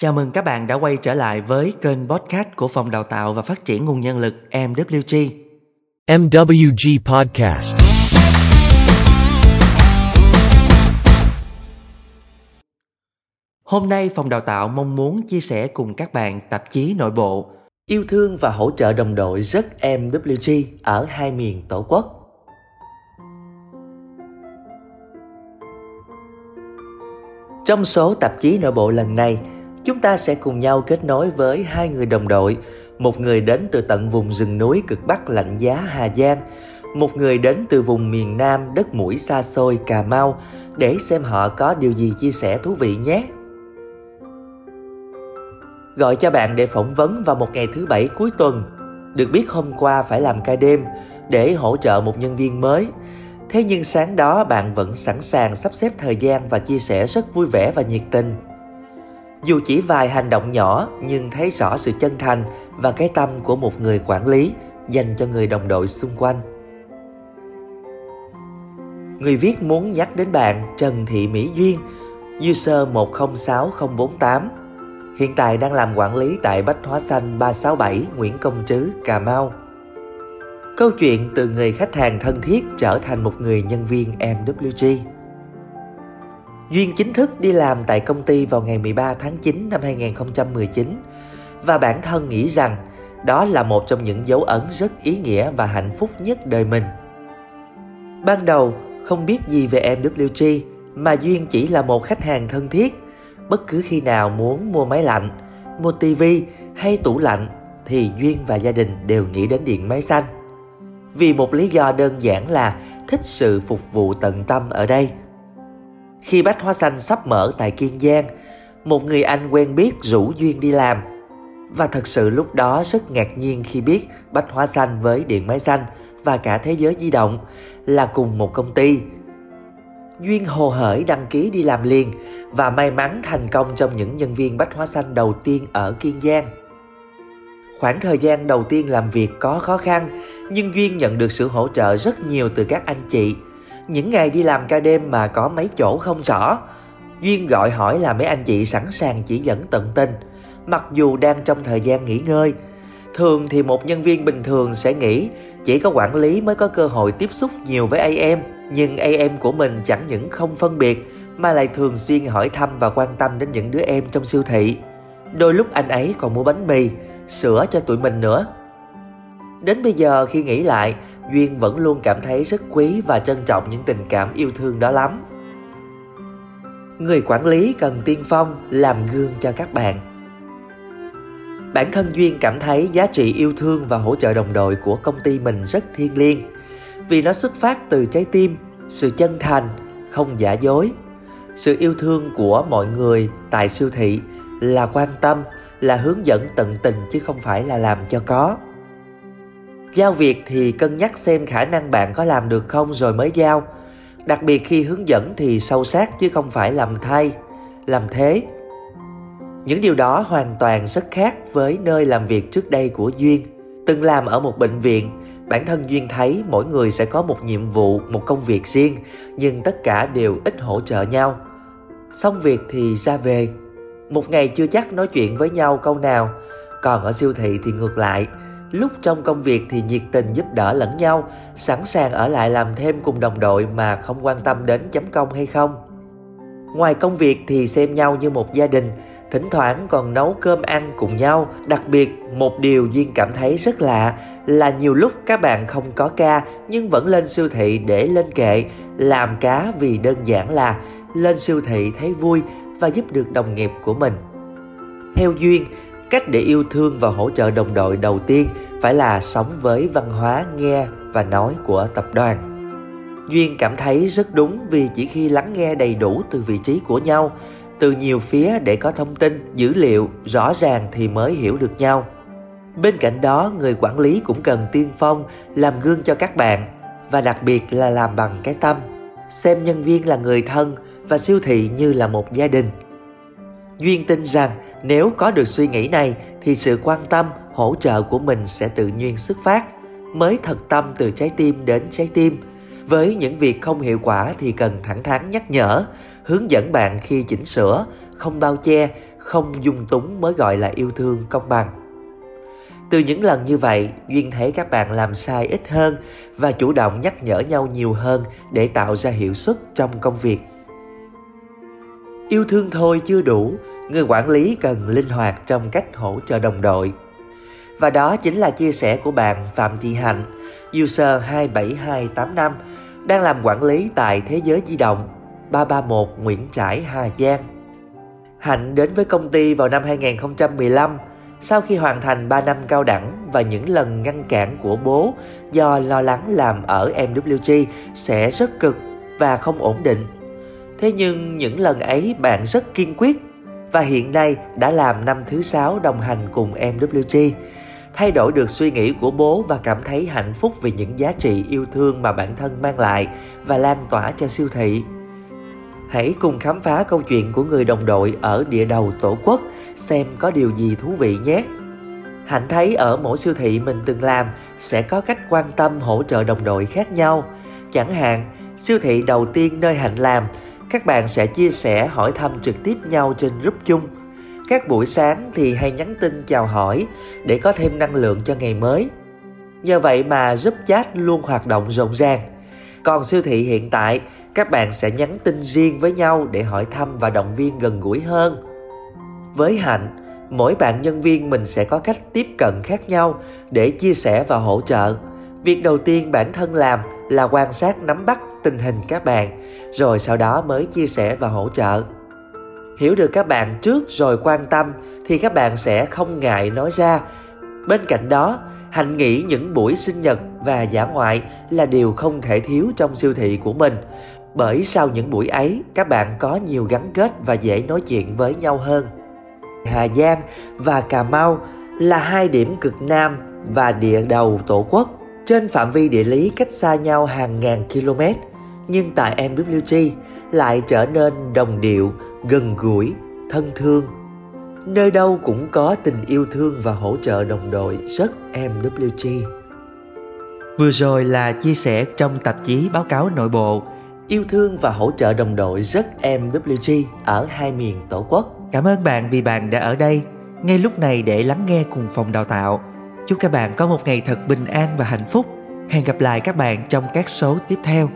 Chào mừng các bạn đã quay trở lại với kênh podcast của Phòng Đào tạo và Phát triển Nguồn Nhân lực MWG. MWG Podcast. Hôm nay Phòng Đào tạo mong muốn chia sẻ cùng các bạn tạp chí nội bộ Yêu thương và hỗ trợ đồng đội rất MWG ở hai miền Tổ quốc. Trong số tạp chí nội bộ lần này, chúng ta sẽ cùng nhau kết nối với hai người đồng đội, một người đến từ tận vùng rừng núi cực bắc lạnh giá Hà Giang, một người đến từ vùng miền Nam đất mũi xa xôi Cà Mau để xem họ có điều gì chia sẻ thú vị nhé. Gọi cho bạn để phỏng vấn vào một ngày thứ bảy cuối tuần. Được biết hôm qua phải làm ca đêm để hỗ trợ một nhân viên mới. Thế nhưng sáng đó bạn vẫn sẵn sàng sắp xếp thời gian và chia sẻ rất vui vẻ và nhiệt tình. Dù chỉ vài hành động nhỏ nhưng thấy rõ sự chân thành và cái tâm của một người quản lý dành cho người đồng đội xung quanh. Người viết muốn nhắc đến bạn Trần Thị Mỹ Duyên, user 106048, hiện tại đang làm quản lý tại Bách Hóa Xanh 367 Nguyễn Công Trứ, Cà Mau. Câu chuyện từ người khách hàng thân thiết trở thành một người nhân viên MWG. Duyên chính thức đi làm tại công ty vào ngày 13 tháng 9 năm 2019 và bản thân nghĩ rằng đó là một trong những dấu ấn rất ý nghĩa và hạnh phúc nhất đời mình. Ban đầu không biết gì về MWG mà Duyên chỉ là một khách hàng thân thiết. Bất cứ khi nào muốn mua máy lạnh, mua tivi hay tủ lạnh thì Duyên và gia đình đều nghĩ đến điện máy xanh. Vì một lý do đơn giản là thích sự phục vụ tận tâm ở đây – khi Bách Hóa Xanh sắp mở tại Kiên Giang, một người anh quen biết rủ Duyên đi làm. Và thật sự lúc đó rất ngạc nhiên khi biết Bách Hóa Xanh với Điện Máy Xanh và cả Thế giới di động là cùng một công ty. Duyên hồ hởi đăng ký đi làm liền và may mắn thành công trong những nhân viên Bách Hóa Xanh đầu tiên ở Kiên Giang. Khoảng thời gian đầu tiên làm việc có khó khăn, nhưng Duyên nhận được sự hỗ trợ rất nhiều từ các anh chị những ngày đi làm ca đêm mà có mấy chỗ không rõ. Duyên gọi hỏi là mấy anh chị sẵn sàng chỉ dẫn tận tình Mặc dù đang trong thời gian nghỉ ngơi. Thường thì một nhân viên bình thường sẽ nghĩ chỉ có quản lý mới có cơ hội tiếp xúc nhiều với AM Nhưng AM của mình chẳng những không phân biệt mà lại thường xuyên hỏi thăm và quan tâm đến những đứa em trong siêu thị. Đôi lúc anh ấy còn mua bánh mì, sữa cho tụi mình nữa. Đến bây giờ khi nghĩ lại Duyên vẫn luôn cảm thấy rất quý và trân trọng những tình cảm yêu thương đó lắm. Người quản lý cần tiên phong làm gương cho các bạn. Bản thân Duyên cảm thấy giá trị yêu thương và hỗ trợ đồng đội của công ty mình rất thiêng liêng vì nó xuất phát từ trái tim, sự chân thành, không giả dối. Sự yêu thương của mọi người tại siêu thị là quan tâm, là hướng dẫn tận tình chứ không phải là làm cho có. Giao việc thì cân nhắc xem khả năng bạn có làm được không rồi mới giao. Đặc biệt khi hướng dẫn thì sâu sát chứ không phải làm thay, làm thế. Những điều đó hoàn toàn rất khác với nơi làm việc trước đây của Duyên. Từng làm ở một bệnh viện, bản thân Duyên thấy mỗi người sẽ có một nhiệm vụ, một công việc riêng, nhưng tất cả đều ít hỗ trợ nhau. Xong việc thì ra về. Một ngày chưa chắc nói chuyện với nhau câu nào, còn ở siêu thị thì ngược lại, lúc trong công việc thì nhiệt tình giúp đỡ lẫn nhau, sẵn sàng ở lại làm thêm cùng đồng đội mà không quan tâm đến chấm công hay không. Ngoài công việc thì xem nhau như một gia đình, thỉnh thoảng còn nấu cơm ăn cùng nhau. Đặc biệt, một điều duyên cảm thấy rất lạ là nhiều lúc các bạn không có ca nhưng vẫn lên siêu thị để lên kệ. Làm cá vì đơn giản là lên siêu thị thấy vui và giúp được đồng nghiệp của mình. Theo duyên cách để yêu thương và hỗ trợ đồng đội đầu tiên phải là sống với văn hóa, nghe và nói của tập đoàn. Duyên cảm thấy rất đúng vì chỉ khi lắng nghe đầy đủ từ vị trí của nhau, từ nhiều phía để có thông tin, dữ liệu, rõ ràng thì mới hiểu được nhau. Bên cạnh đó, người quản lý cũng cần tiên phong, làm gương cho các bạn và đặc biệt là làm bằng cái tâm. Xem nhân viên là người thân và siêu thị như là một gia đình. Duyên tin rằng nếu có được suy nghĩ này thì sự quan tâm, hỗ trợ của mình sẽ tự nhiên xuất phát, mới thật tâm từ trái tim đến trái tim. Với những việc không hiệu quả thì cần thẳng thắn nhắc nhở, hướng dẫn bạn khi chỉnh sửa, không bao che, không dung túng mới gọi là yêu thương công bằng từ những lần như vậy duyên thấy các bạn làm sai ít hơn và chủ động nhắc nhở nhau nhiều hơn để tạo ra hiệu suất trong công việc yêu thương thôi chưa đủ người quản lý cần linh hoạt trong cách hỗ trợ đồng đội và đó chính là chia sẻ của bạn Phạm Thị Hạnh, user 27285, đang làm quản lý tại Thế giới di động 331 Nguyễn Trãi, Hà Giang. Hạnh đến với công ty vào năm 2015 sau khi hoàn thành 3 năm cao đẳng và những lần ngăn cản của bố do lo lắng làm ở MWG sẽ rất cực và không ổn định. Thế nhưng những lần ấy bạn rất kiên quyết và hiện nay đã làm năm thứ sáu đồng hành cùng em WG. thay đổi được suy nghĩ của bố và cảm thấy hạnh phúc vì những giá trị yêu thương mà bản thân mang lại và lan tỏa cho siêu thị. Hãy cùng khám phá câu chuyện của người đồng đội ở địa đầu tổ quốc xem có điều gì thú vị nhé. Hạnh thấy ở mỗi siêu thị mình từng làm sẽ có cách quan tâm hỗ trợ đồng đội khác nhau. Chẳng hạn, siêu thị đầu tiên nơi Hạnh làm, các bạn sẽ chia sẻ hỏi thăm trực tiếp nhau trên group chung – các buổi sáng thì hay nhắn tin chào hỏi để có thêm năng lượng cho ngày mới. Nhờ vậy mà group chat luôn hoạt động rộn ràng. Còn siêu thị hiện tại, các bạn sẽ nhắn tin riêng với nhau để hỏi thăm và động viên gần gũi hơn. Với Hạnh, mỗi bạn nhân viên mình sẽ có cách tiếp cận khác nhau để chia sẻ và hỗ trợ. Việc đầu tiên bản thân làm là quan sát nắm bắt tình hình các bạn, rồi sau đó mới chia sẻ và hỗ trợ. Hiểu được các bạn trước rồi quan tâm thì các bạn sẽ không ngại nói ra. Bên cạnh đó hạnh nghĩ những buổi sinh nhật và giả ngoại là điều không thể thiếu trong siêu thị của mình bởi sau những buổi ấy các bạn có nhiều gắn kết và dễ nói chuyện với nhau hơn. Hà giang và cà mau là hai điểm cực nam và địa đầu tổ quốc. Trên phạm vi địa lý cách xa nhau hàng ngàn km nhưng tại MWG lại trở nên đồng điệu, gần gũi, thân thương. Nơi đâu cũng có tình yêu thương và hỗ trợ đồng đội rất MWG. Vừa rồi là chia sẻ trong tạp chí báo cáo nội bộ Yêu thương và hỗ trợ đồng đội rất MWG ở hai miền Tổ quốc. Cảm ơn bạn vì bạn đã ở đây ngay lúc này để lắng nghe cùng phòng đào tạo. Chúc các bạn có một ngày thật bình an và hạnh phúc. Hẹn gặp lại các bạn trong các số tiếp theo.